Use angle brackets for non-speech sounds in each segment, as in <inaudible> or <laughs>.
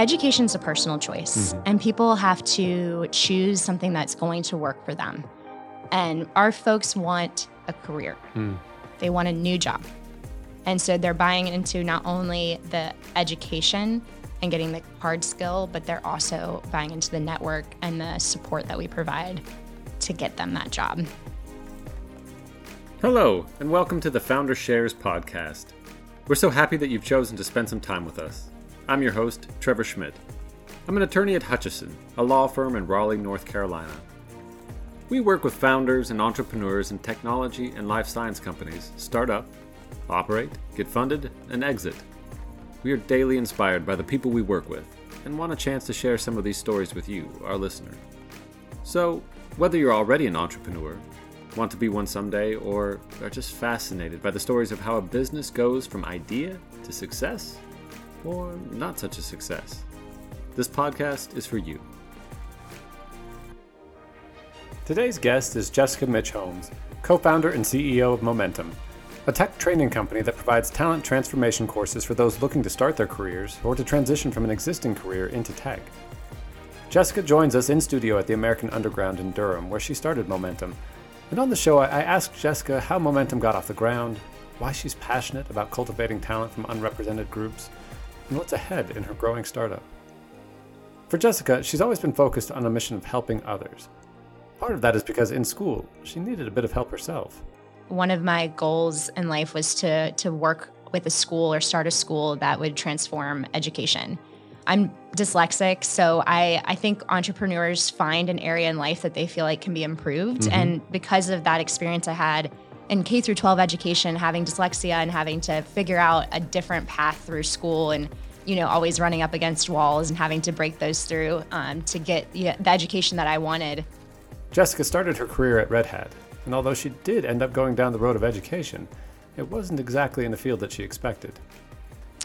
education's a personal choice, Mhm. and people have to choose something that's going to work for them. And our folks want a career, Mm. they want a new job. And so they're buying into not only the education and getting the hard skill, but they're also buying into the network and the support that we provide to get them that job. Hello, and welcome to the Founder Shares podcast. We're so happy that you've chosen to spend some time with us. I'm your host, Trevor Schmidt. I'm an attorney at Hutchison, a law firm in Raleigh, North Carolina. We work with founders and entrepreneurs in technology and life science companies start up, operate, get funded, and exit. We are daily inspired by the people we work with and want a chance to share some of these stories with you, our listener. So, whether you're already an entrepreneur, want to be one someday, or are just fascinated by the stories of how a business goes from idea to success, or not such a success, this podcast is for you. Today's guest is Jessica Mitsch Holmes, co founder and CEO of Momentum, a tech training company that provides talent transformation courses for those looking to start their careers or to transition from an existing career into tech. Jessica joins us in studio at the American Underground in Durham, where she started Momentum. And on the show, I I asked Jessica how Momentum got off the ground, why she's passionate about cultivating talent from unrepresented groups, and what's ahead in her growing startup. For Jessica, she's always been focused on a mission of helping others. Part of that is because in school, she needed a bit of help herself. One of my goals in life was to to work with a school or start a school that would transform education. I'm dyslexic, so I, I think entrepreneurs find an area in life that they feel like can be improved. Mhm. And because of that experience I had in K through 12 education, having dyslexia and having to figure out a different path through school and you know always running up against walls and having to break those through um, to get yeah, the education that I wanted. Jessica started her career at Red Hat, and although she did end up going down the road of education, it wasn't exactly in the field that she expected.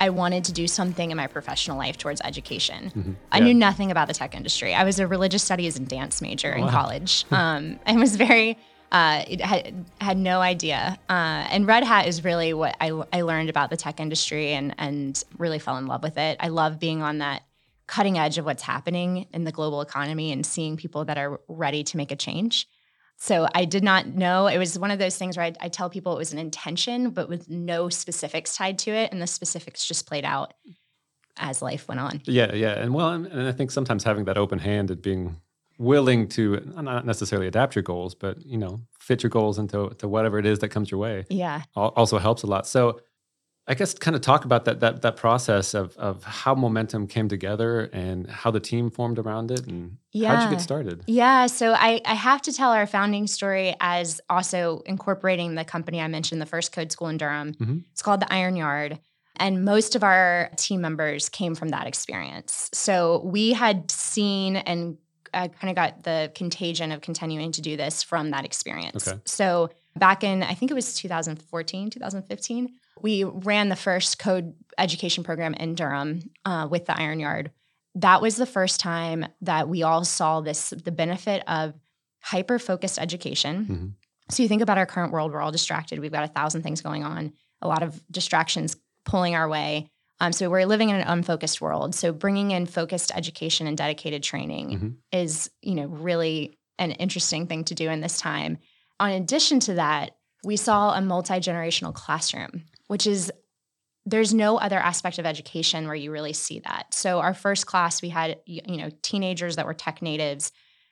I wanted to do something in my professional life towards education. I Mm-hmm. Yeah. knew nothing about the tech industry. I was a religious studies and dance major in college, um, and was very uh, it had had no idea. Uh, and Red Hat is really what I, I learned about the tech industry and and really fell in love with it. I love being on that cutting edge of what's happening in the global economy and seeing people that are ready to make a change. So I did not know. It was one of those things where I, I tell people it was an intention, but with no specifics tied to it, and the specifics just played out as life went on. Yeah, yeah, and well, and, and I think sometimes having that open hand and being willing to not necessarily adapt your goals, but you know, fit your goals into to whatever it is that comes your way, Yeah. also helps a lot. So, I guess kind of talk about that that that process of of how momentum came together and how the team formed around it, and how'd you get started? Yeah, so I, I have to tell our founding story as also incorporating the company I mentioned, the first code school in Durham. Mhm. It's called the Iron Yard. And most of our team members came from that experience. So we had seen and I kind of got the contagion of continuing to do this from that experience. Okay. So back in, I think it was 2014, 2015, we ran the first code education program in Durham uh, with the Iron Yard that was the first time that we all saw this the benefit of hyper focused education. Mhm. So you think about our current world, we're all distracted. We've got a thousand things going on, a lot of distractions pulling our way. Um, so we're living in an unfocused world. So bringing in focused education and dedicated training Mhm. is, you know, really an interesting thing to do in this time. On addition to that, we saw a multi generational classroom, which is there's no other aspect of education where you really see that. So our first class, we had you know teenagers that were tech natives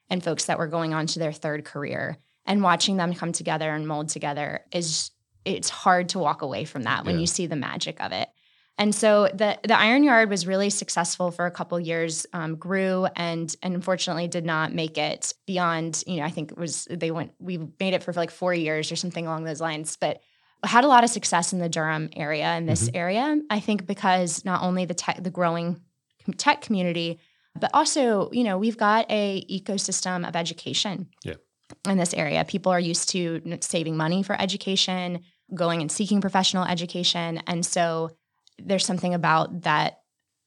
and folks that were going on to their third career, and watching them come together and mold together is it's hard to walk away from that when Yeah. you see the magic of it. And so the the Iron Yard was really successful for a couple years, um, grew and and unfortunately did not make it beyond. You know, I think it was they went we made it for like four years or something along those lines, but had a lot of success in the Durham area in this area. I think because not only the tech, the growing tech community, but also you know we've got a ecosystem of education. Yeah. In this area, people are used to saving money for education, going and seeking professional education, and so there's something about that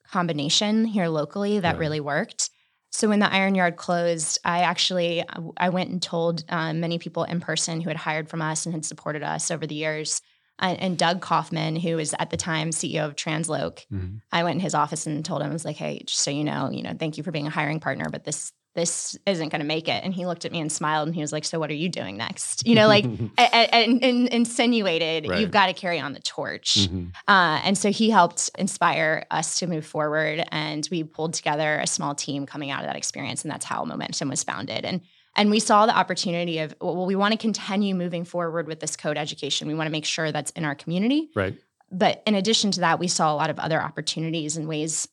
combination here locally that Yeah. really worked. So when the Iron Yard closed, I actually I went and told um, many people in person who had hired from us and had supported us over the years And, and Doug Kaufman, who was at the time CEO of TransLoc, Mhm. I went in his office and told him, I was like, hey, just so you know, you know, thank you for being a hiring partner, but this this isn't going to make it. And he looked at me and smiled and he was like, so what are you doing next? You know, like <laughs> and, and insinuated Right. you've got to carry on the torch. Mhm. Uh, and so he helped inspire us to move forward, and we pulled together a small team coming out of that experience, and that's how Momentum was founded. And and we saw the opportunity of well, we want to continue moving forward with this code education. We want to make sure that's in our community, Right. but in addition to that, we saw a lot of other opportunities and ways.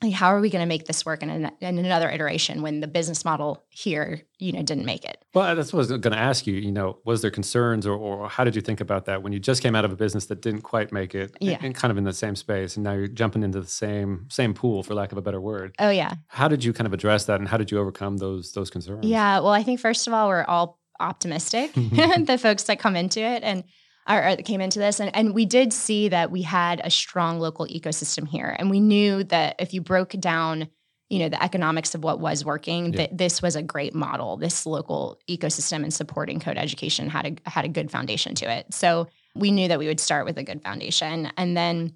Like, how are we going to make this work in, an, in another iteration when the business model here, you know, didn't make it? Well, that's what I was going to ask you. You know, was there concerns, or, or how did you think about that when you just came out of a business that didn't quite make it, and- Yeah. and kind of in the same space, and now you're jumping into the same same pool, for lack of a better word? Oh yeah, How did you kind of address that, and how did you overcome those those concerns? Yeah, well, I think first of all, we're all optimistic, <laughs> <laughs> the folks that come into it and or, or that came into this, and and we did see that we had a strong local ecosystem here, and we knew that if you broke down, you know, the economics of what was working, Yeah. that this was a great model. This local ecosystem and supporting code education had a had a good foundation to it. So we knew that we would start with a good foundation, and then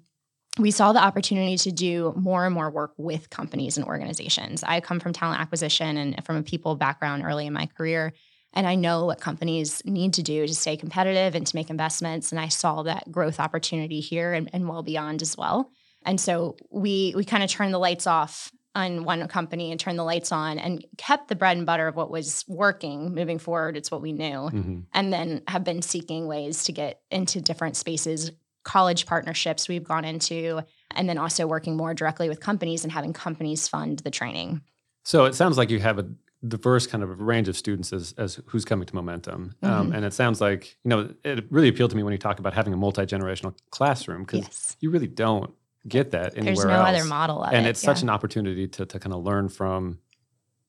we saw the opportunity to do more and more work with companies and organizations. I come from talent acquisition and from a people background early in my career. And I know what companies need to do to stay competitive and to make investments. And I saw that growth opportunity here and, and well beyond as well. And so we we kind of turned the lights off on one company and turned the lights on and kept the bread and butter of what was working moving forward. It's what we knew hmm and then have been seeking ways to get into different spaces college partnerships we've gone into and then also working more directly with companies and having companies fund the training So it sounds like you have a diverse kind of range of students as, as who's coming to Momentum, um, Mhm. and it sounds like you know it really appealed to me when you talk about having a multi generational classroom because yes you really don't get that anywhere there's no else. other model of and it it's such an opportunity to, to kind of learn from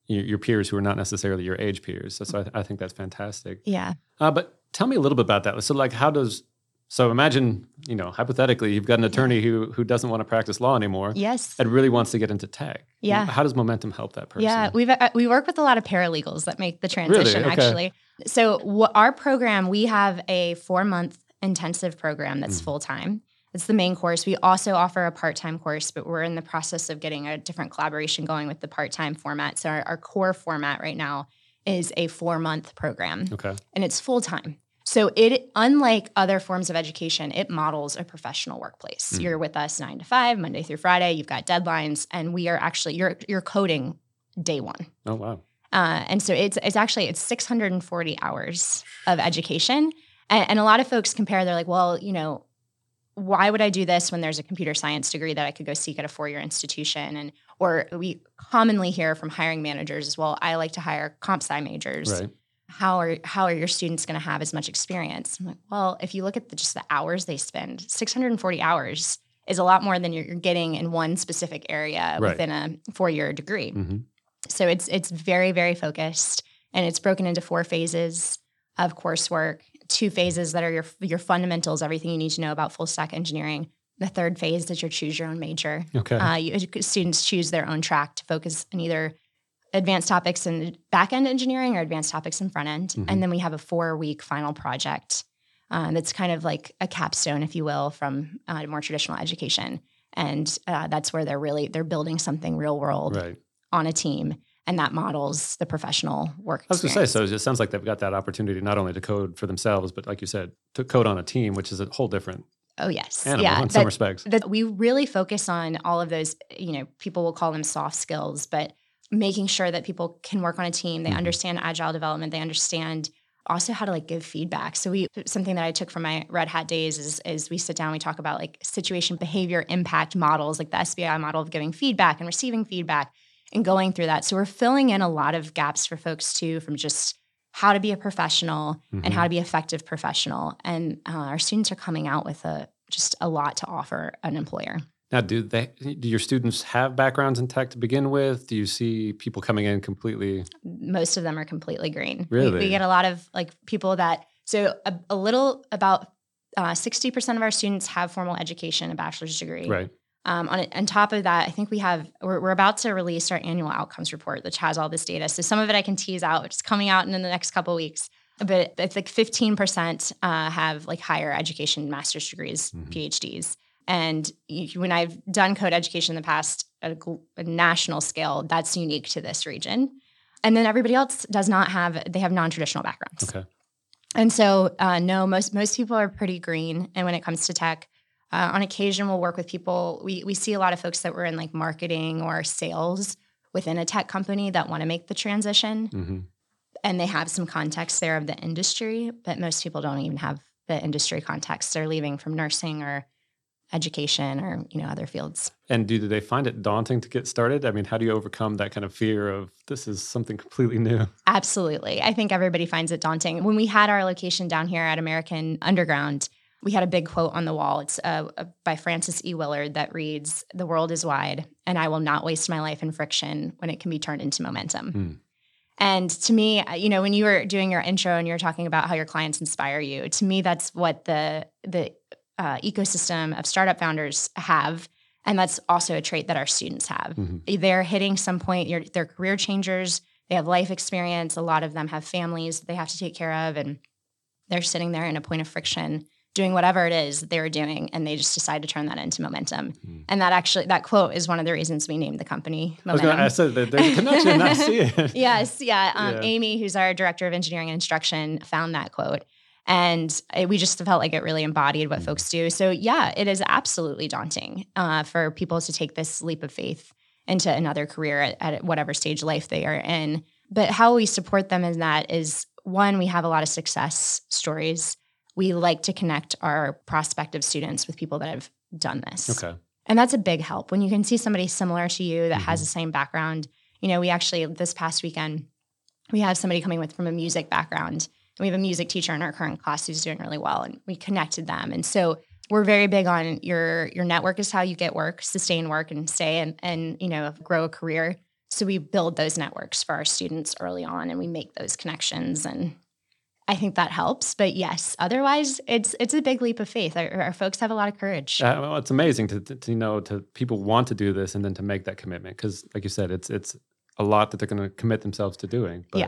your, your peers who are not necessarily your age peers. So, so I, I think that's fantastic. yeah Uh, but tell me a little bit about that. So, like, how does so imagine you know hypothetically you've got an attorney who who doesn't want to practice law anymore yes and really wants to get into tech. Yeah. How does Momentum help that person? Yeah, we've uh, we work with a lot of paralegals that make the transition Okay. actually. So wh- our program, we have a four month intensive program that's Mm. full time. It's the main course. We also offer a part time course, but we're in the process of getting a different collaboration going with the part time format. So our, our core format right now is a four month program Okay. and it's full time. So it unlike other forms of education, it models a professional workplace. Mm. You're with us 9 to 5, Monday through Friday, you've got deadlines and we are actually you're you're coding day 1. Oh wow. Uh, and so it's it's actually it's 640 hours of education. And, and a lot of folks compare, they're like, well, you know, why would I do this when there's a computer science degree that I could go seek at a four-year institution? And or we commonly hear from hiring managers as well, I like to hire comp sci majors Right. How are how are your students going to have as much experience? I'm like, well, if you look at the, just the hours they spend, 640 hours is a lot more than you're, getting in one specific area Right. within a four-year degree. hmm So it's it's very very focused, and it's broken into four phases of coursework. Two phases that are your your fundamentals, everything you need to know about full stack engineering. The third phase is your choose your own major. Okay. Uh, you, students choose their own track to focus in either advanced topics in back end engineering or advanced topics in front end. Mhm. And then we have a four week final project um, that's kind of like a capstone, if you will, from uh, more traditional education. And uh, that's where they're really they're building something real world right. on a team, and that models the professional work. I was going to say, so it sounds like they've got that opportunity not only to code for themselves, but like you said, to code on a team, which is a whole different oh yes, animal yeah, in some respects. that we really focus on all of those you know people will call them soft skills but making sure that people can work on a team. They Mhm. understand agile development. They understand also how to like give feedback. So we something that i took from my Red Hat days is is we sit down we talk about like situation behavior impact models like the SBI model of giving feedback and receiving feedback and going through that. So we're filling in a lot of gaps for folks too from just how to be a professional and Mhm. how to be effective professional. And uh, our students are coming out with a just a lot to offer an employer Now, do they? Do your students have backgrounds in tech to begin with? Do you see people coming in completely? most of them are completely green. We- We, get a lot of like people that so a, a little about uh, sixty percent of our students have formal education, a bachelor's degree. Right. Um, on, on top of that, I think we have we're, we're about to release our annual outcomes report, which has all this data. So some of it I can tease out. It's coming out in the next couple of weeks. but it's like 15% uh, have like higher education, master's degrees, Mhm. PhDs. And when I've done code education in the past at a, a national scale, that's unique to this region. And then everybody else does not have, they have non traditional backgrounds. Okay. And so, uh, no, most most people are pretty green. And when it comes to tech, uh, on occasion we'll work with people. We we see a lot of folks that were in like marketing or sales within a tech company that want to make the transition, hmm and they have some context there of the industry. But most people don't even have the industry context. They're leaving from nursing or education or you know other fields. And do they find it daunting to get started? I mean, how do you overcome that kind of fear of this is something completely new? Absolutely. I think everybody finds it daunting. When we had our location down here at American Underground, we had a big quote on the wall. It's uh, uh, by Frances E. Willard that reads, The world is wide, and I will not waste my life in friction when it can be turned into momentum. Hmm. And to me, uh, you know, when you were doing your intro and you were talking about how your clients inspire you, to me, that's what the the uh, ecosystem of startup founders have, and that's also a trait that our students have. Mhm. They're hitting some point. You're, they're career changers. They have life experience. A lot of them have families that they have to take care of, and they're sitting there in a point of friction, doing whatever it is that they're doing, and they just decide to turn that into momentum. Hmm. And that actually, that quote is one of the reasons we named the company I was Momentum. going to I said that there's a connection. I see it. <laughs> Yes, yeah. Um, Yeah. Amy, who's our director of engineering and instruction, found that quote. And it- we just felt like it really embodied what Mhm. folks do. So, yeah, it is absolutely daunting uh, for people to take this leap of faith into another career at, at whatever stage of life they are in. But how we support them in that is one, we have a lot of success stories. We like to connect our prospective students with people that have done this. Okay. And that's a big help when you can see somebody similar to you that has Mhm. the same background. You know, we actually this past weekend we have somebody coming with from a music background. We have a music teacher in our current class who's doing really well, and we connected them. And so we're very big on your your network is how you get work, sustain work, and stay and and you know grow a career. So we build those networks for our students early on, and we make those connections and. I think that helps, but yes. Otherwise, it's it's a big leap of faith. Our, our folks have a lot of courage. Uh, well, it's amazing to, to, to, you know to people want to do this and then to make that commitment because, like you said, it's it's a lot that they're going to commit themselves to doing. But Yeah.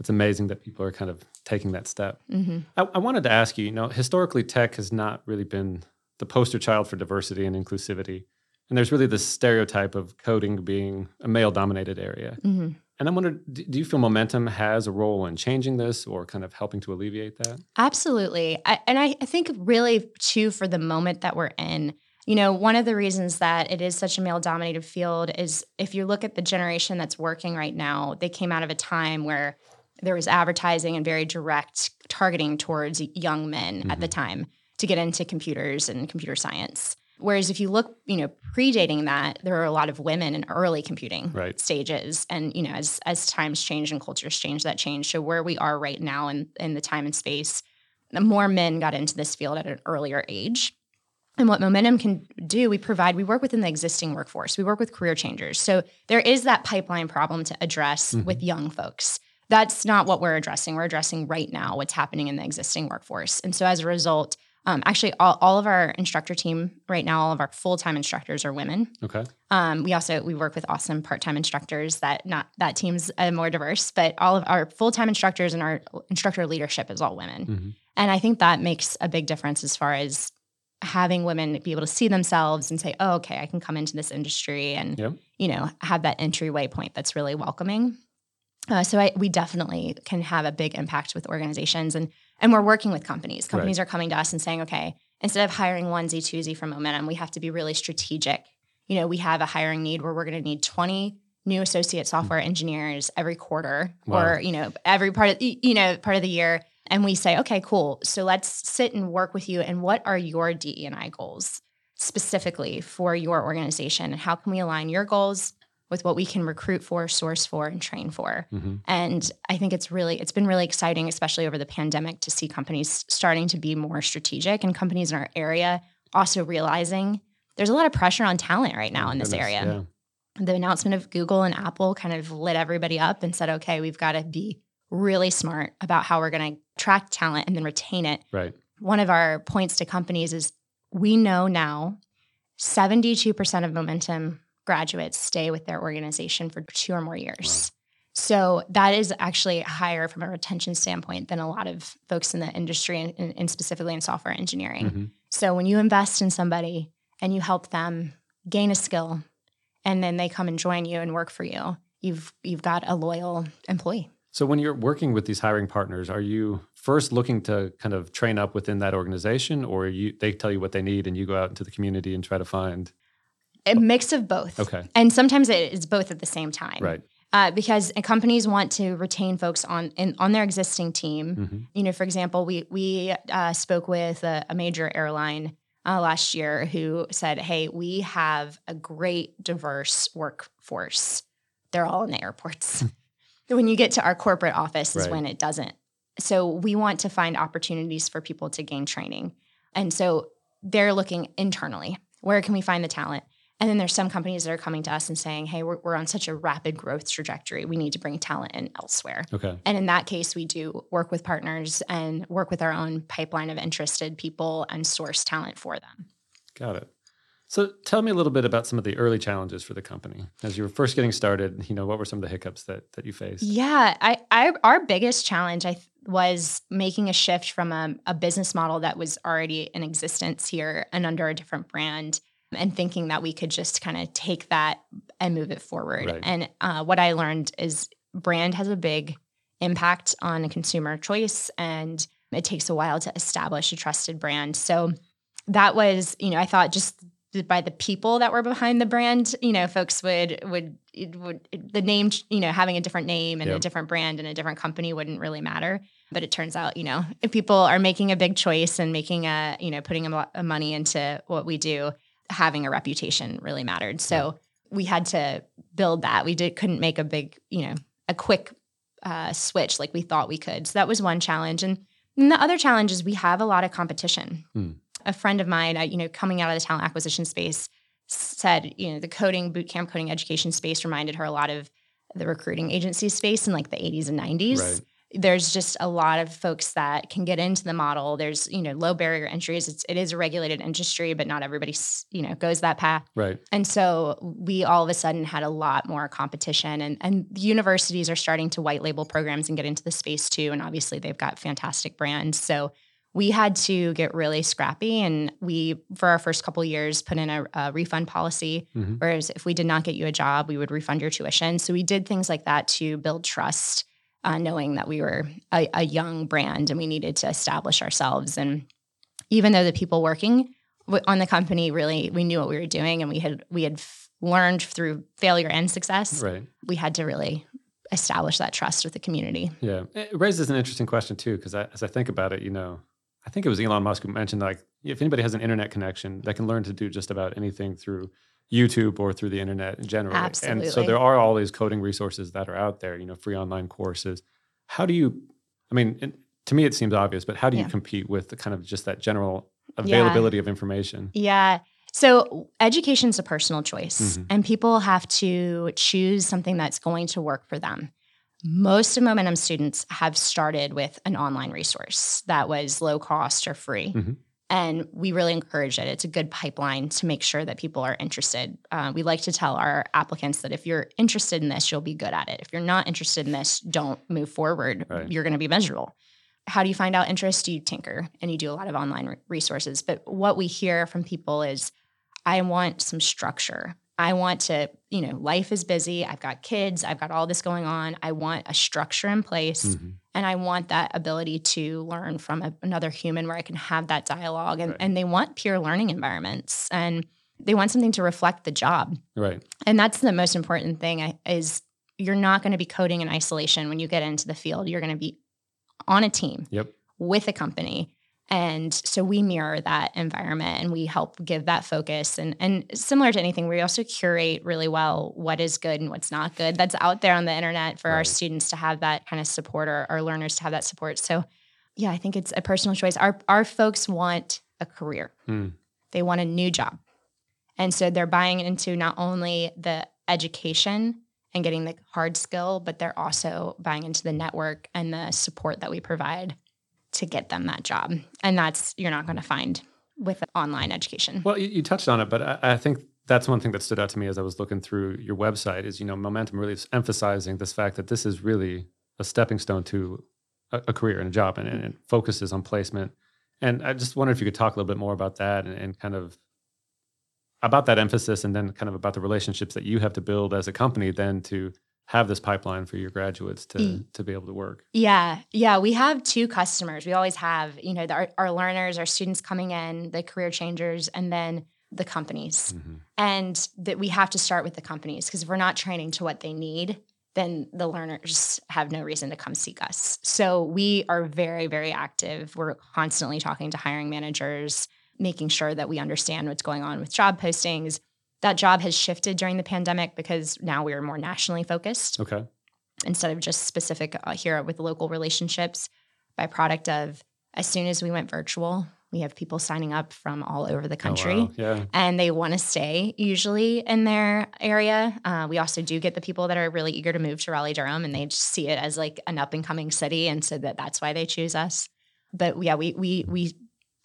It's amazing that people are kind of taking that step. hmm I, I wanted to ask you. You know, historically, tech has not really been the poster child for diversity and inclusivity, and there's really this stereotype of coding being a male-dominated area. hmm And I'm wondering, do, do you feel momentum has a role in changing this or kind of helping to alleviate that? Absolutely. I, and I, I think really too for the moment that we're in, you know, one of the reasons that it is such a male dominated field is if you look at the generation that's working right now, they came out of a time where there was advertising and very direct targeting towards young men at the time to get into computers and computer science. Whereas if you look, you know, predating that, there are a lot of women in early computing Right. stages. And, you know, as as times change and cultures change, that change. So where we are right now in, in the time and space, The more men got into this field at an earlier age. And what Momentum can do, we provide, we work within the existing workforce. We work with career changers. So there is that pipeline problem to address Mhm. with young folks. That's not what we're addressing. We're addressing right now what's happening in the existing workforce. And so as a result, um, actually, all, all of our instructor team right now, all of our full time instructors are women. Okay. Um, we also we work with awesome part time instructors. That not that team's uh, more diverse, but all of our full time instructors and our instructor leadership is all women. Mhm. And I think that makes a big difference as far as having women be able to see themselves and say, "Oh, okay, I can come into this industry and Yep. you know have that entryway point that's really welcoming." Uh, so I, we definitely can have a big impact with organizations, and and we're working with companies. Companies are coming to us and saying, "Okay, instead of hiring onesie twosie from Momentum, we have to be really strategic. You know, we have a hiring need where we're going to need twenty new associate software engineers every quarter, Wow. or you know, every part of you know part of the year." And we say, "Okay, cool. So let's sit and work with you. And what are your DE and I goals specifically for your organization? And how can we align your goals?" With what we can recruit for, source for, and train for. hmm And I think it's really it's been really exciting, especially over the pandemic, to see companies starting to be more strategic and companies in our area also realizing there's a lot of pressure on talent right now in this Goodness, area. Yeah. The announcement of Google and Apple kind of lit everybody up and said, okay, we've got to be really smart about how we're going to attract talent and then retain it. Right. One of our points to companies is we know now 72% of momentum graduates stay with their organization for two or more years. So that is actually higher from a retention standpoint than a lot of folks in the industry and, and specifically in software engineering. Mm-hmm. So when you invest in somebody and you help them gain a skill and then they come and join you and work for you, you've you've got a loyal employee. So when you're working with these hiring partners, are you first looking to kind of train up within that organization or you they tell you what they need and you go out into the community and try to find A mix of both. Okay. And sometimes it is both at the same time. Right. Uh, because companies want to retain folks on in, on their existing team. Mhm. You know, for example, we we uh, spoke with a, a major airline uh, last year who said, "Hey, we have a great diverse workforce. They're all in the airports. <laughs> when you get to our corporate office, is Right. when it doesn't. So we want to find opportunities for people to gain training, and so they're looking internally. Where can we find the talent? And then there's some companies that are coming to us and saying, "Hey, we're, we're on such a rapid growth trajectory. We need to bring talent in elsewhere." Okay. And in that case, we do work with partners and work with our own pipeline of interested people and source talent for them. Got it. So tell me a little bit about some of the early challenges for the company. As you were first getting started, you know, what were some of the hiccups that that you faced? Yeah, I, I our biggest challenge I th- was making a shift from a, a business model that was already in existence here and under a different brand, and thinking that we could just kind of take that and move it forward. Right. And uh, what I learned is brand has a big impact on consumer choice, and it takes a while to establish a trusted brand. So that was, you know, I thought just by the people that were behind the brand, you know, folks would would it would the name, you know, having a different name and a different brand and a different company wouldn't really matter. But it turns out, you know, if people are making a big choice and making a, you know, putting a lot of money into what we do, having a reputation really mattered. So we had to build that. We did couldn't make a big, you know, a quick uh, switch like we thought we could. So that was one challenge. And, and the other challenge is we have a lot of competition. Hmm. A friend of mine, uh, you know, coming out of the talent acquisition space, said, you know, the coding bootcamp coding education space reminded her a lot of the recruiting agency space in like the 80s and 90s. Right. There's just a lot of folks that can get into the model. There's, you know, low barrier entries. It's, it is a regulated industry, but not everybody, you know, goes that path. Right. And so we all of a sudden had a lot more competition and, and universities are starting to white label programs and get into the space too. And obviously they've got fantastic brands. So we had to get really scrappy and we, for our first couple years, put in a, a refund policy. Mhm. Whereas if we did not get you a job, we would refund your tuition. So we did things like that to build trust, uh, knowing that we were a, a young brand and we needed to establish ourselves. And even though the people working on the company really we knew what we were doing and we had we had f- learned through failure and success, Right. we had to really establish that trust with the community. Yeah. It raises an interesting question too, because as I think about it, you know, I think it was Elon Musk who mentioned like if anybody has an internet connection, they can learn to do just about anything through YouTube or through the internet in general. And so there are all these coding resources that are out there, you know, free online courses. How do you, I mean, to me, it seems obvious, but how do you Yeah. compete with the kind of just that general availability of information? Yeah. So education is a personal choice, Mhm. and people have to choose something that's going to work for them. Most of Momentum students have started with an online resource that was low cost or free. Mhm. And we really encourage it. It's a good pipeline to make sure that people are interested. Uh, we like to tell our applicants that if you're interested in this, you'll be good at it. If you're not interested in this, don't move forward. Right. You're going to be miserable how do you find out interest? You tinker and you do a lot of online re- resources. But what we hear from people is, I want some structure. I want to, you know, life is busy. I've got kids. I've got all this going on. I want a structure in place. Mhm. And I want that ability to learn from a, another human where I can have that dialogue. And, Right. and they want peer learning environments and they want something to reflect the job. Right. And that's the most important thing is you're not going to be coding in isolation when you get into the field. You're going to be on a team Yep. with a company. And so we mirror that environment and we help give that focus. And, and similar to anything, we also curate really well what is good and what's not good. That's out there on the internet for our students to have that kind of support or our learners to have that support. So yeah, I think it's a personal choice. Our our folks want a career. Mm. They want a new job. And so they're buying into not only the education and getting the hard skill, but they're also buying into the network and the support that we provide to get them that job. And that's you're not going to find with online education. Well, you, you touched on it, but I, I think that's one thing that stood out to me as I was looking through your website is, you know, momentum really is emphasizing this fact that this is really a stepping stone to a, a career and a job and, and, it focuses on placement. And I just wonder if you could talk a little bit more about that and, and kind of about that emphasis and then kind of about the relationships that you have to build as a company then to have this pipeline for your graduates to mm. to be able to work? Yeah yeah we have two customers. We always have you know the, our, our learners our students coming in the career changers and then the companies. Mm-hmm. and that we have to start with the companies because if we're not training to what they need then the learners have no reason to come seek us. So we are very very active. We're constantly talking to hiring managers making sure that we understand what's going on with job postings that job has shifted during the pandemic because now we are more nationally focused okay instead of just specific uh, here with local relationships by product of as soon as we went virtual we have people signing up from all over the country, oh, wow. yeah. and they want to stay usually in their area. Uh, we also do get the people that are really eager to move to Raleigh Durham, and they just see it as like an up and coming city, and so that that's why they choose us. But yeah, we we we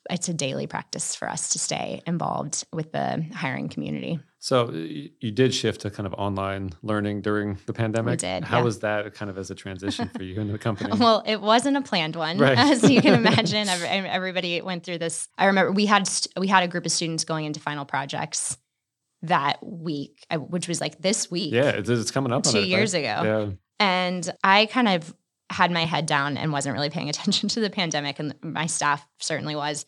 it's a daily practice for us to stay involved with the hiring community. So you did shift to kind of online learning during the pandemic. We did. How yeah. was that kind of as a transition for you in the company? <laughs> well, it wasn't a planned one, right. as you can <laughs> imagine. Everybody went through this. I remember we had we had a group of students going into final projects that week, uh, which was like this week. Yeah, it's, coming up. Two years ago. Yeah. And I kind of had my head down and wasn't really paying <laughs> attention to the pandemic, and my staff certainly was.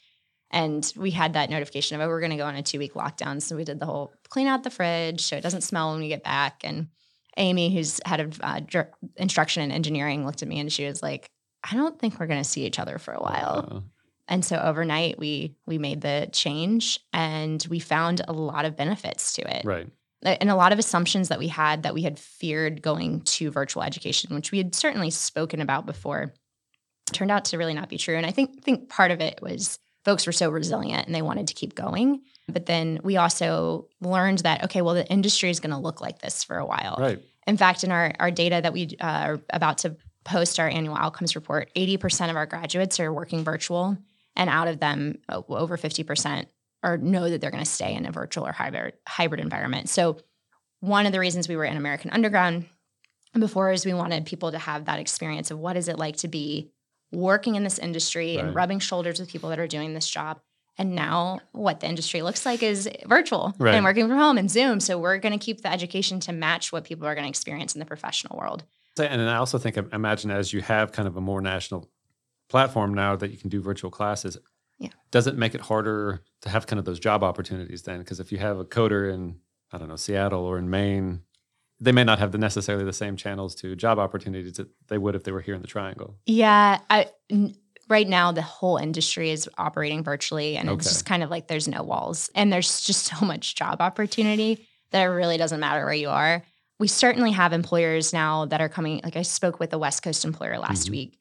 And we had that notification of, oh, we're going to go on a two week lockdown. So we did the whole clean out the fridge so it doesn't smell when we get back. And Amy, who's head of uh, instruction and engineering, looked at me and she was like, I don't think we're going to see each other for a while. Uh, and so overnight we we made the change and we found a lot of benefits to it. Right. And a lot of assumptions that we had that we had feared going to virtual education, which we had certainly spoken about before, turned out to really not be true. And I think think part of it was folks were so resilient and they wanted to keep going. But then we also learned that, okay, well, the industry is going to look like this for a while. Right. In fact, in our, our data that we uh, are about to post our annual outcomes report, 80% of our graduates are working virtual. And out of them, over 50% are know that they're going to stay in a virtual or hybrid, hybrid environment. So one of the reasons we were in American Underground before is we wanted people to have that experience of what is it like to be working in this industry right. and rubbing shoulders with people that are doing this job. And now what the industry looks like is virtual right. and working from home and Zoom. So we're going to keep the education to match what people are going to experience in the professional world. And I also think, imagine as you have kind of a more national platform now that you can do virtual classes, yeah. does it make it harder to have kind of those job opportunities then? Because if you have a coder in, I don't know, Seattle or in Maine, they may not have the necessarily the same channels to job opportunities that they would if they were here in the triangle. Yeah, I, n- right now the whole industry is operating virtually and okay. it's just kind of like there's no walls and there's just so much job opportunity that it really doesn't matter where you are. We certainly have employers now that are coming like I spoke with a West Coast employer last mm-hmm. week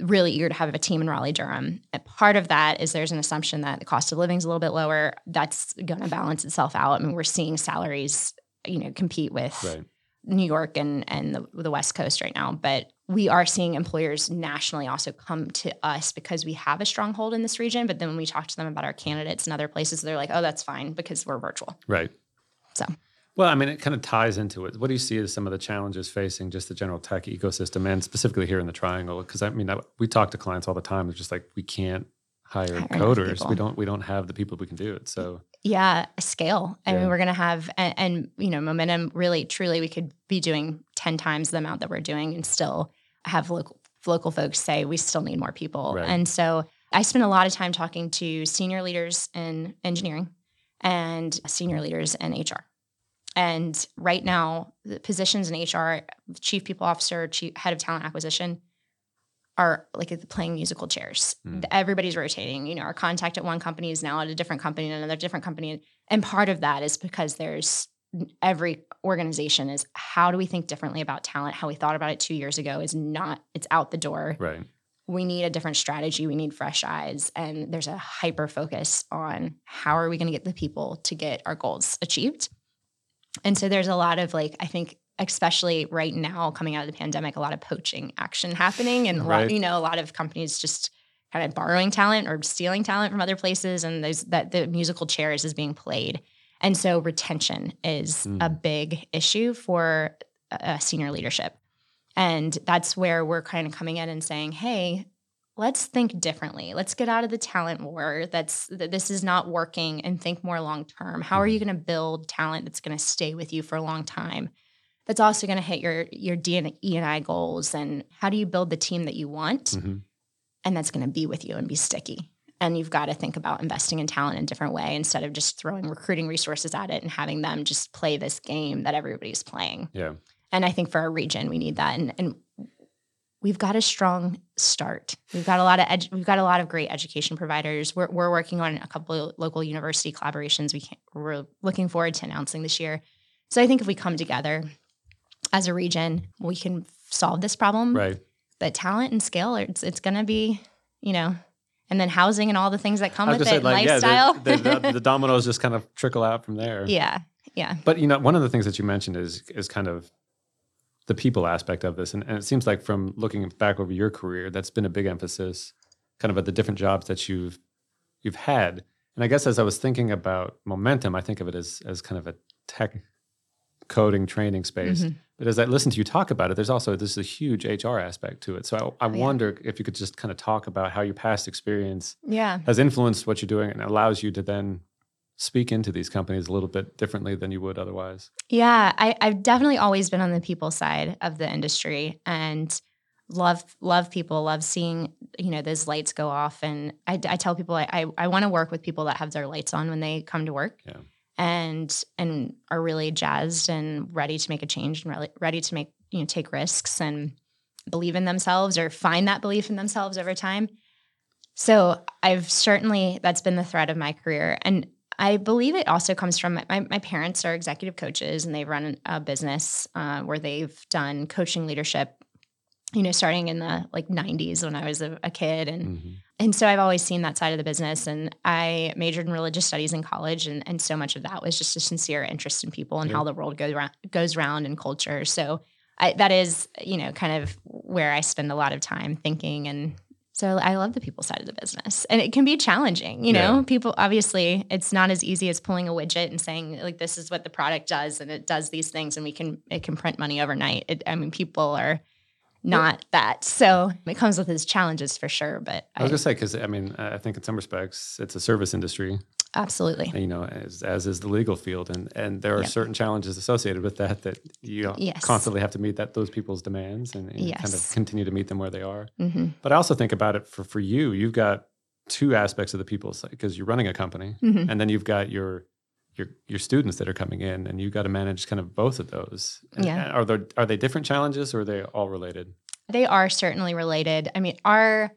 really eager to have a team in Raleigh Durham. And part of that is there's an assumption that the cost of living is a little bit lower. That's going to balance itself out. I mean, we're seeing salaries you know compete with right. New York and and the, the West Coast right now, but we are seeing employers nationally also come to us because we have a stronghold in this region. But then when we talk to them about our candidates and other places, they're like, "Oh, that's fine because we're virtual." Right. So. Well, I mean, it kind of ties into it. What do you see as some of the challenges facing just the general tech ecosystem, and specifically here in the Triangle? Because I mean, I, we talk to clients all the time. It's just like we can't hire, hire coders. We don't. We don't have the people who can do it. So yeah, scale. I yeah. mean, we're going to have, and, and, you know, momentum really, truly, we could be doing 10 times the amount that we're doing and still have local, local folks say we still need more people. Right. And so I spend a lot of time talking to senior leaders in engineering and senior leaders in HR. And right now, the positions in HR, chief people officer, chief head of talent acquisition, are like playing musical chairs. Mm. Everybody's rotating. You know, our contact at one company is now at a different company and another different company. And part of that is because there's every organization is how do we think differently about talent? How we thought about it two years ago is not, it's out the door. Right. We need a different strategy. We need fresh eyes. And there's a hyper focus on how are we going to get the people to get our goals achieved. And so there's a lot of like, I think especially right now coming out of the pandemic, a lot of poaching action happening, and a right. lot, you know, a lot of companies just kind of borrowing talent or stealing talent from other places, and that the musical chairs is being played. And so retention is mm. a big issue for uh, senior leadership. And that's where we're kind of coming in and saying, hey, let's think differently. Let's get out of the talent war. That's that this is not working and think more long term. How are you mm-hmm. going to build talent that's going to stay with you for a long time? That's also going to hit your your D and E and I goals. And how do you build the team that you want, mm-hmm. and that's going to be with you and be sticky. And you've got to think about investing in talent in a different way instead of just throwing recruiting resources at it and having them just play this game that everybody's playing. Yeah. And I think for our region, we need that. And, and we've got a strong start. We've got a lot of edu- we've got a lot of great education providers. We're, we're working on a couple of local university collaborations. We we're looking forward to announcing this year. So I think if we come together as a region, we can solve this problem. Right. But talent and scale, it's it's going to be, you know, and then housing and all the things that come with it, say, like, lifestyle. Yeah, the, the, <laughs> the dominoes just kind of trickle out from there. Yeah, yeah. But you know, one of the things that you mentioned is is kind of the people aspect of this. And, and it seems like from looking back over your career, that's been a big emphasis kind of at the different jobs that you've you've had. And I guess as I was thinking about momentum, I think of it as as kind of a tech coding training space. Mm-hmm. But as I listen to you talk about it, there's also this is a huge HR aspect to it. So I, I oh, wonder if you could just kind of talk about how your past experience yeah. has influenced what you're doing and allows you to then speak into these companies a little bit differently than you would otherwise? Yeah, I, have definitely always been on the people side of the industry and love love people, love seeing you know those lights go off. And I, I tell people I I, I want to work with people that have their lights on when they come to work. Yeah. And and are really jazzed and ready to make a change and ready to make you know take risks and believe in themselves or find that belief in themselves over time. So I've certainly that's been the thread of my career. And I believe it also comes from my, my parents are executive coaches and they run a business uh, where they've done coaching leadership, you know, starting in the like 90s when I was a, a kid. And mm-hmm. and so I've always seen that side of the business. And I majored in religious studies in college. And, and so much of that was just a sincere interest in people and yeah. how the world goes around, goes around in culture. So I, that is, you know, kind of where I spend a lot of time thinking and so I love the people side of the business. And it can be challenging, you know. Yeah. People obviously it's not as easy as pulling a widget and saying like this is what the product does and it does these things and we can it can print money overnight. It, I mean people are not that. So it comes with its challenges for sure. But I was I, gonna say because I mean I think in some respects it's a service industry. Absolutely. You know, as, as is the legal field, and and there are yep. certain challenges associated with that that you yes. constantly have to meet that those people's demands and, and yes. kind of continue to meet them where they are. Mm-hmm. But I also think about it for for you. You've got two aspects of the people because you're running a company, mm-hmm. and then you've got your your your students that are coming in, and you've got to manage kind of both of those. And, yeah. Are there are they different challenges, or are they all related? They are certainly related. I mean, our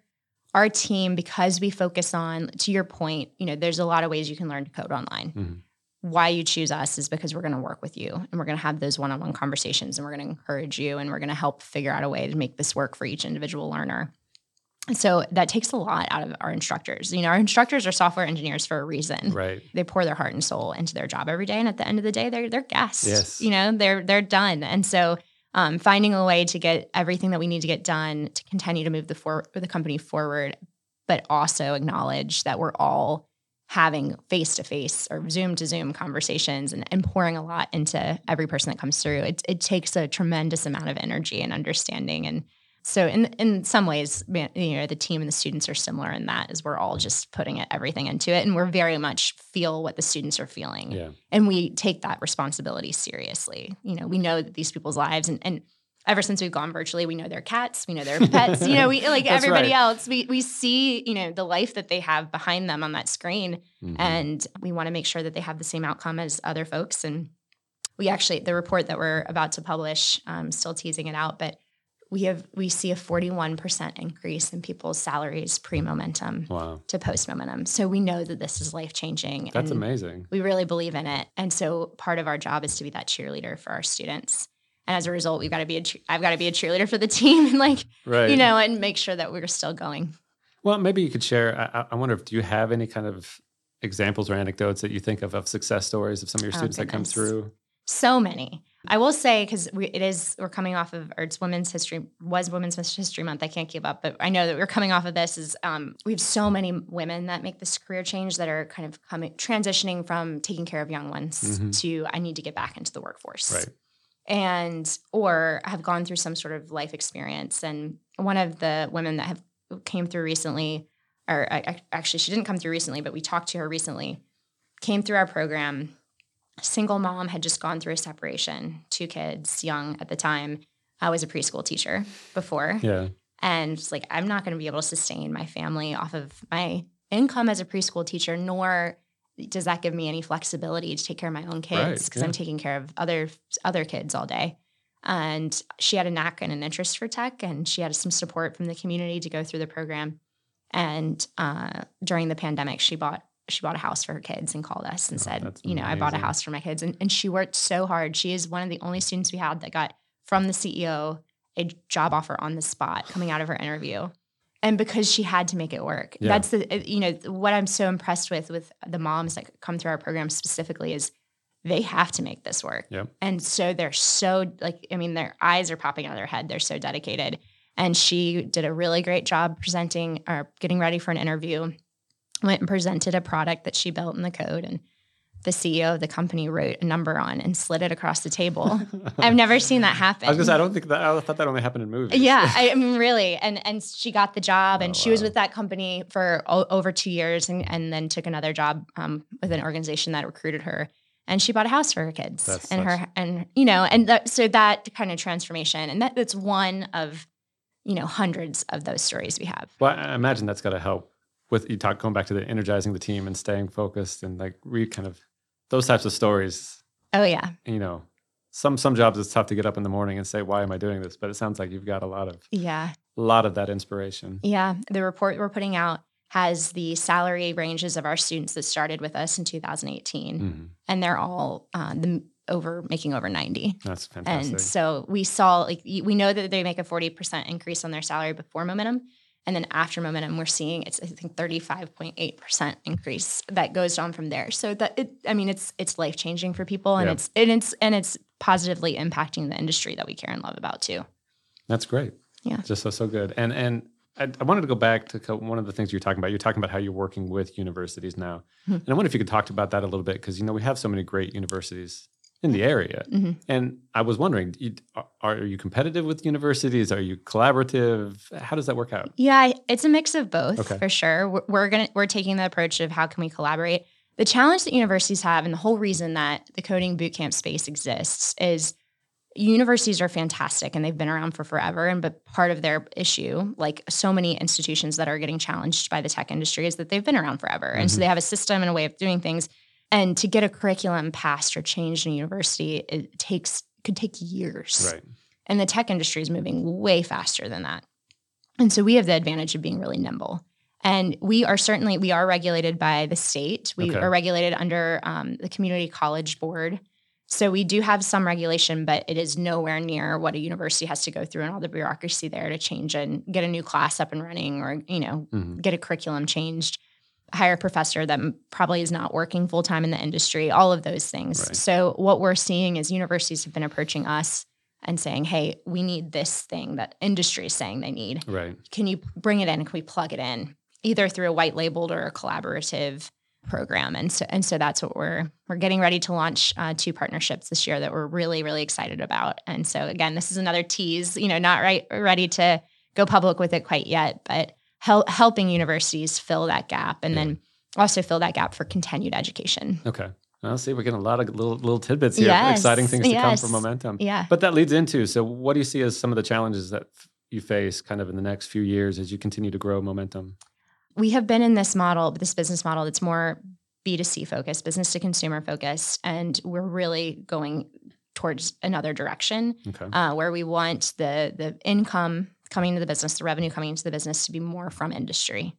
our team, because we focus on, to your point, you know, there's a lot of ways you can learn to code online. Mm-hmm. Why you choose us is because we're going to work with you and we're going to have those one on one conversations and we're going to encourage you and we're going to help figure out a way to make this work for each individual learner. So that takes a lot out of our instructors. You know, our instructors are software engineers for a reason. Right. They pour their heart and soul into their job every day, and at the end of the day, they're they're guests. Yes. You know, they're they're done. And so um, finding a way to get everything that we need to get done to continue to move the for the company forward but also acknowledge that we're all having face to face or Zoom to Zoom conversations and, and, pouring a lot into every person that comes through. It, it takes a tremendous amount of energy and understanding. And so, in in some ways, you know, the team and the students are similar in that, is we're all just putting it, everything into it, and we're very much feel what the students are feeling, yeah. and we take that responsibility seriously. You know, we know that these people's lives and and ever since we've gone virtually, we know their cats, we know their <laughs> pets, you know, we like everybody right. else, we we see, you know, the life that they have behind them on that screen. Mm-hmm. And we want to make sure that they have the same outcome as other folks. And we actually the report that we're about to publish, um, still teasing it out, but we have we see a 41% increase in people's salaries pre-momentum wow. to post-momentum. So we know that this is life-changing. That's amazing. We really believe in it. And so part of our job is to be that cheerleader for our students and as a result we've got to be a i've got to be a cheerleader for the team and like right. you know and make sure that we're still going well maybe you could share I, I, wonder if do you have any kind of examples or anecdotes that you think of of success stories of some of your oh, students that come through so many I will say because it is we're coming off of or it's Women's History was Women's History Month. I can't keep up, but I know that we're coming off of this. Is um, we have so many women that make this career change that are kind of coming transitioning from taking care of young ones mm-hmm. to I need to get back into the workforce. Right. And or have gone through some sort of life experience. And one of the women that have came through recently, or I, actually she didn't come through recently, but we talked to her recently, came through our program single mom had just gone through a separation, two kids, young at the time. I was a preschool teacher before. Yeah. And it's like, I'm not going to be able to sustain my family off of my income as a preschool teacher, nor does that give me any flexibility to take care of my own kids because right, yeah. I'm taking care of other other kids all day. And she had a knack and an interest for tech, and she had some support from the community to go through the program. And uh, during the pandemic, she bought she bought a house for her kids and called us and oh, said, you know, amazing. I bought a house for my kids. And, and she worked so hard. She is one of the only students we had that got from the CEO a job offer on the spot coming out of her interview. And because she had to make it work. Yeah. That's the, you know, what I'm so impressed with, with the moms that come through our program specifically is they have to make this work. Yep. And so they're so like, I mean, their eyes are popping out of their head. They're so dedicated. And she did a really great job presenting or getting ready for an interview went and presented a product that she built in the code and the CEO of the company wrote a number on and slid it across the table. <laughs> I've never seen that happen. I was say, I don't think that I thought that only happened in movies. Yeah, I <laughs> mean really. And and she got the job and oh, she wow. was with that company for o- over 2 years and, and then took another job um, with an organization that recruited her and she bought a house for her kids that's, and that's... her and you know and that, so that kind of transformation and that, that's one of you know hundreds of those stories we have. Well, I imagine that's got to help with you talk going back to the energizing the team and staying focused and like re kind of those types of stories. Oh yeah. You know, some some jobs it's tough to get up in the morning and say why am I doing this, but it sounds like you've got a lot of yeah a lot of that inspiration. Yeah, the report we're putting out has the salary ranges of our students that started with us in 2018, mm-hmm. and they're all uh, the over making over 90. That's fantastic. And so we saw like we know that they make a 40% increase on their salary before momentum and then after momentum, we're seeing it's I think 35.8% increase that goes on from there. So that it I mean it's it's life changing for people and it's and it's and it's positively impacting the industry that we care and love about too. That's great. Yeah. Just so so good. And and I, I wanted to go back to one of the things you're talking about. You're talking about how you're working with universities now. Mm-hmm. And I wonder if you could talk about that a little bit because you know we have so many great universities in the area. Mm-hmm. And I was wondering, are you competitive with universities? Are you collaborative? How does that work out? Yeah, it's a mix of both okay. for sure. We're, we're gonna we're taking the approach of how can we collaborate. The challenge that universities have, and the whole reason that the coding bootcamp space exists, is universities are fantastic and they've been around for forever. And but part of their issue, like so many institutions that are getting challenged by the tech industry, is that they've been around forever, mm-hmm. and so mm-hmm. they have a system and a way of doing things and to get a curriculum passed or changed in a university, it takes could take years. Right. And the tech industry is moving way faster than that. And so we have the advantage of being really nimble. And we are certainly we are regulated by the state. We okay. are regulated under um, the community college board. So we do have some regulation, but it is nowhere near what a university has to go through and all the bureaucracy there to change and get a new class up and running, or you know, mm-hmm. get a curriculum changed hire a professor that probably is not working full time in the industry, all of those things. Right. So, what we're seeing is universities have been approaching us and saying, hey, we need this thing that industry is saying they need. Right. Can you bring it in? Can we plug it in either through a white labeled or a collaborative program? And so, and so that's what we're we're getting ready to launch uh, two partnerships this year that we're really really excited about. And so again, this is another tease. You know, not right ready to go public with it quite yet, but hel- helping universities fill that gap and yeah. then also fill that gap for continued education. Okay. Well, see, we're getting a lot of little little tidbits here, yes. exciting things to yes. come from momentum. Yeah. But that leads into so, what do you see as some of the challenges that you face kind of in the next few years as you continue to grow momentum? We have been in this model, this business model that's more B2C focused, business to consumer focused, and we're really going towards another direction okay. uh, where we want the the income coming to the business, the revenue coming into the business to be more from industry.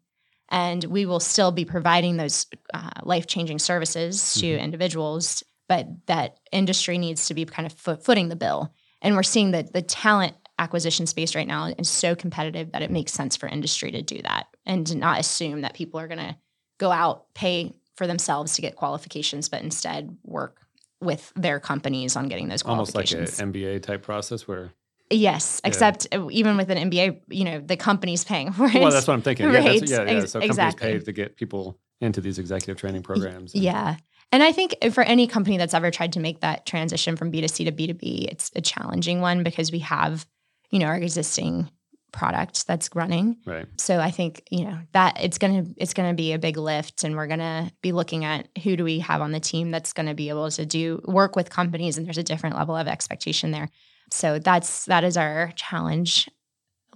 And we will still be providing those uh, life changing services to mm-hmm. individuals, but that industry needs to be kind of foot- footing the bill. And we're seeing that the talent acquisition space right now is so competitive that it makes sense for industry to do that and to not assume that people are going to go out, pay for themselves to get qualifications, but instead work with their companies on getting those almost like qualifications. an MBA type process where Yes, except uh, even with an MBA, you know, the company's paying for it. well, that's what I'm thinking. Yeah, Right, that's, <laughs> yeah, yeah. So companies exactly. pay to get people into these executive training programs. and- Yeah. And I think for any company that's ever tried to make that transition from B2C to B2B, it's a challenging one because we have, you know, our existing product that's running. Right. So I think, you know, that it's going to it's going to be a big lift and we're going to be looking at who do we have on the team that's going to be able to do work with companies and there's a different level of expectation there. So that's that is our challenge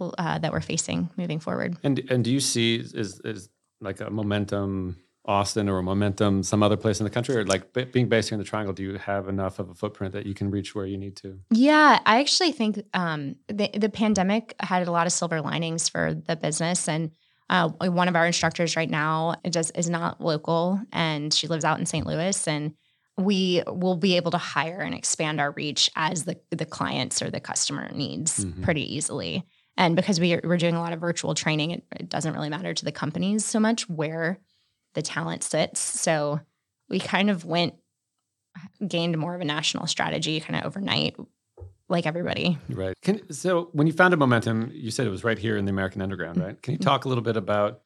uh, that we're facing moving forward. And and do you see is is like a momentum Austin or a momentum some other place in the country, or like b- being based here in the Triangle? Do you have enough of a footprint that you can reach where you need to? Yeah, I actually think um, the the pandemic had a lot of silver linings for the business, and uh, one of our instructors right now does is not local, and she lives out in St. Louis, and we will be able to hire and expand our reach as the the clients or the customer needs Mhm. pretty easily. And because we are, we're doing a lot of virtual training, it, it doesn't really matter to the companies so much where the talent sits. So we kind of went gained more of a national strategy kind of overnight like everybody. Right. Can, so when you founded Momentum, you said it was right here in the American Underground, right? Can you talk a little bit about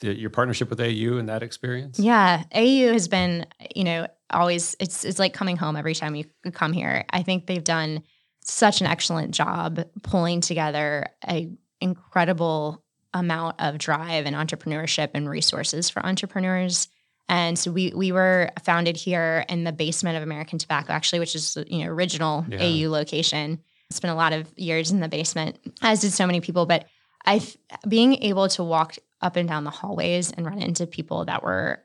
the, your partnership with AU and that experience? Yeah, AU has been, you know, always it's it's like coming home every time you come here. I think they've done such an excellent job pulling together a incredible amount of drive and entrepreneurship and resources for entrepreneurs. And so we we were founded here in the basement of American Tobacco, actually, which is you know original Yeah. AU location. Spent a lot of years in the basement, as did so many people. But I being able to walk up and down the hallways and run into people that were,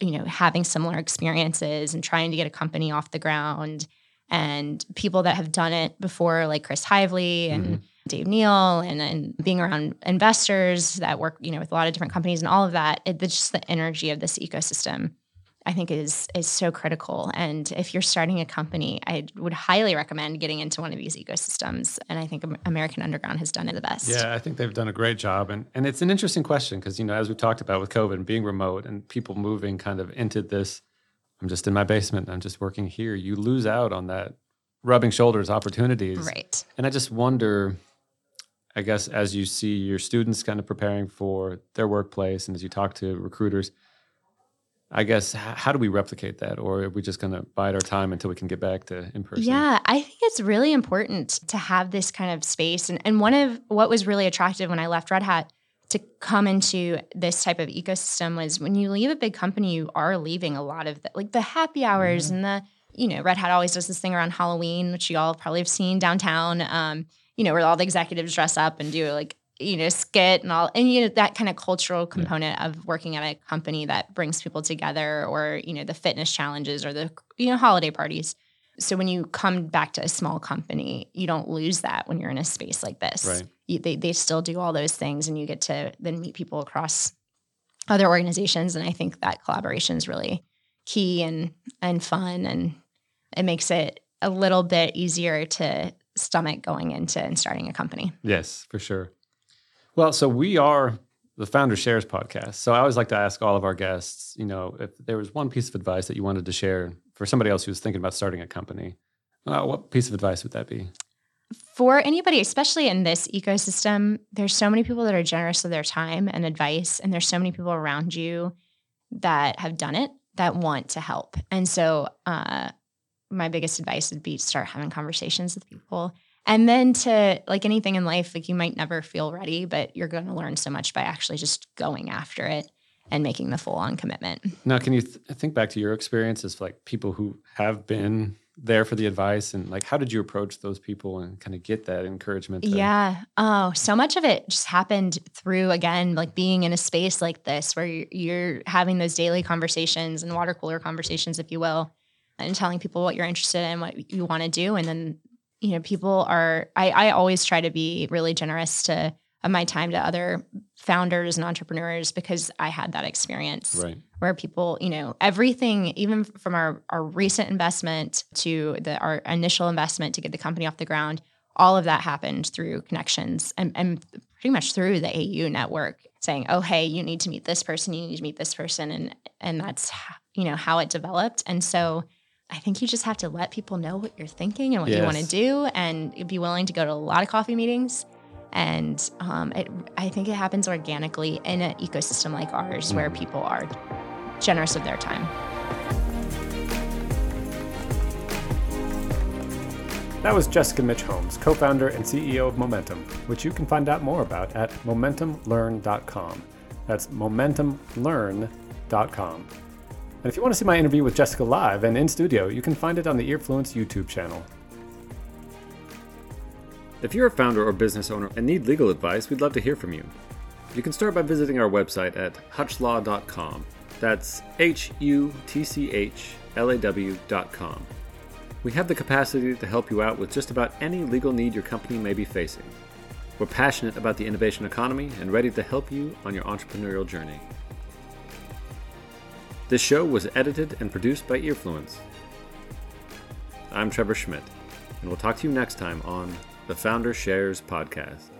you know, having similar experiences and trying to get a company off the ground, and people that have done it before, like Chris Heivly and Mhm. Dave Neal, and and being around investors that work, you know, with a lot of different companies and all of that. It, it's just the energy of this ecosystem. I think is is so critical. And if you're starting a company, I would highly recommend getting into one of these ecosystems. And I think American Underground has done it the best. Yeah, I think they've done a great job, and and it's an interesting question because you know as we talked about with COVID and being remote and people moving kind of into this, I'm just in my basement, I'm just working here. You lose out on that rubbing shoulders opportunities, Right. And I just wonder, I guess, as you see your students kind of preparing for their workplace and as you talk to recruiters, I guess, how do we replicate that? Or are we just going to bide our time until we can get back to in person? Yeah, I think it's really important to have this kind of space. And, and one of what was really attractive when I left Red Hat to come into this type of ecosystem was when you leave a big company, you are leaving a lot of the, like the happy hours and the, you know, Red Hat always does this thing around Halloween, which you all probably have seen downtown, um, you know, where all the executives dress up and do like, you know, skit and all, and you know, that kind of cultural component of working at a company that brings people together or, you know, the fitness challenges or the, you know, holiday parties. So when you come back to a small company, you don't lose that when you're in a space like this. Right. You, they they still do all those things, and you get to then meet people across other organizations. And I think that collaboration is really key and and fun, and it makes it a little bit easier to stomach going into and starting a company. Yes, for sure. Well, so we are the Founder Shares podcast. So I always like to ask all of our guests, you know, if there was one piece of advice that you wanted to share for somebody else who's thinking about starting a company, uh, what piece of advice would that be? for anybody, especially in this ecosystem, there's so many people that are generous with their time and advice, and there's so many people around you that have done it that want to help. And so, uh, my biggest advice would be to start having conversations with people. And then to like anything in life, like you might never feel ready, but you're going to learn so much by actually just going after it and making the full on commitment. Now, can you th- think back to your experiences, like people who have been there for the advice, and like how did you approach those people and kind of get that encouragement? to- Yeah. Oh, so much of it just happened through, again, like being in a space like this where you're, you're having those daily conversations and water cooler conversations, if you will, and telling people what you're interested in, what you want to do. And then, you know, people are, I, I always try to be really generous to, of my time to other founders and entrepreneurs because I had that experience right. where people, you know, everything, even from our, our recent investment to the our initial investment to get the company off the ground, all of that happened through connections and, and pretty much through the AU network saying, oh, hey, you need to meet this person, you need to meet this person. And and that's you know how it developed. And so I think you just have to let people know what you're thinking and what yes. you want to do and be willing to go to a lot of coffee meetings. And um, it, I think it happens organically in an ecosystem like ours mm. where people are generous of their time. That was Jessica Mitsch Holmes, co founder and CEO of Momentum, which you can find out more about at momentumlearn.com. That's momentumlearn.com. And if you want to see my interview with Jessica live and in studio, you can find it on the Earfluence YouTube channel. If you're a founder or business owner and need legal advice, we'd love to hear from you. You can start by visiting our website at hutchlaw.com. That's H U T C H L A W.com. We have the capacity to help you out with just about any legal need your company may be facing. We're passionate about the innovation economy and ready to help you on your entrepreneurial journey. This show was edited and produced by Earfluence. I'm Trevor Schmidt, and we'll talk to you next time on the Founder Shares Podcast.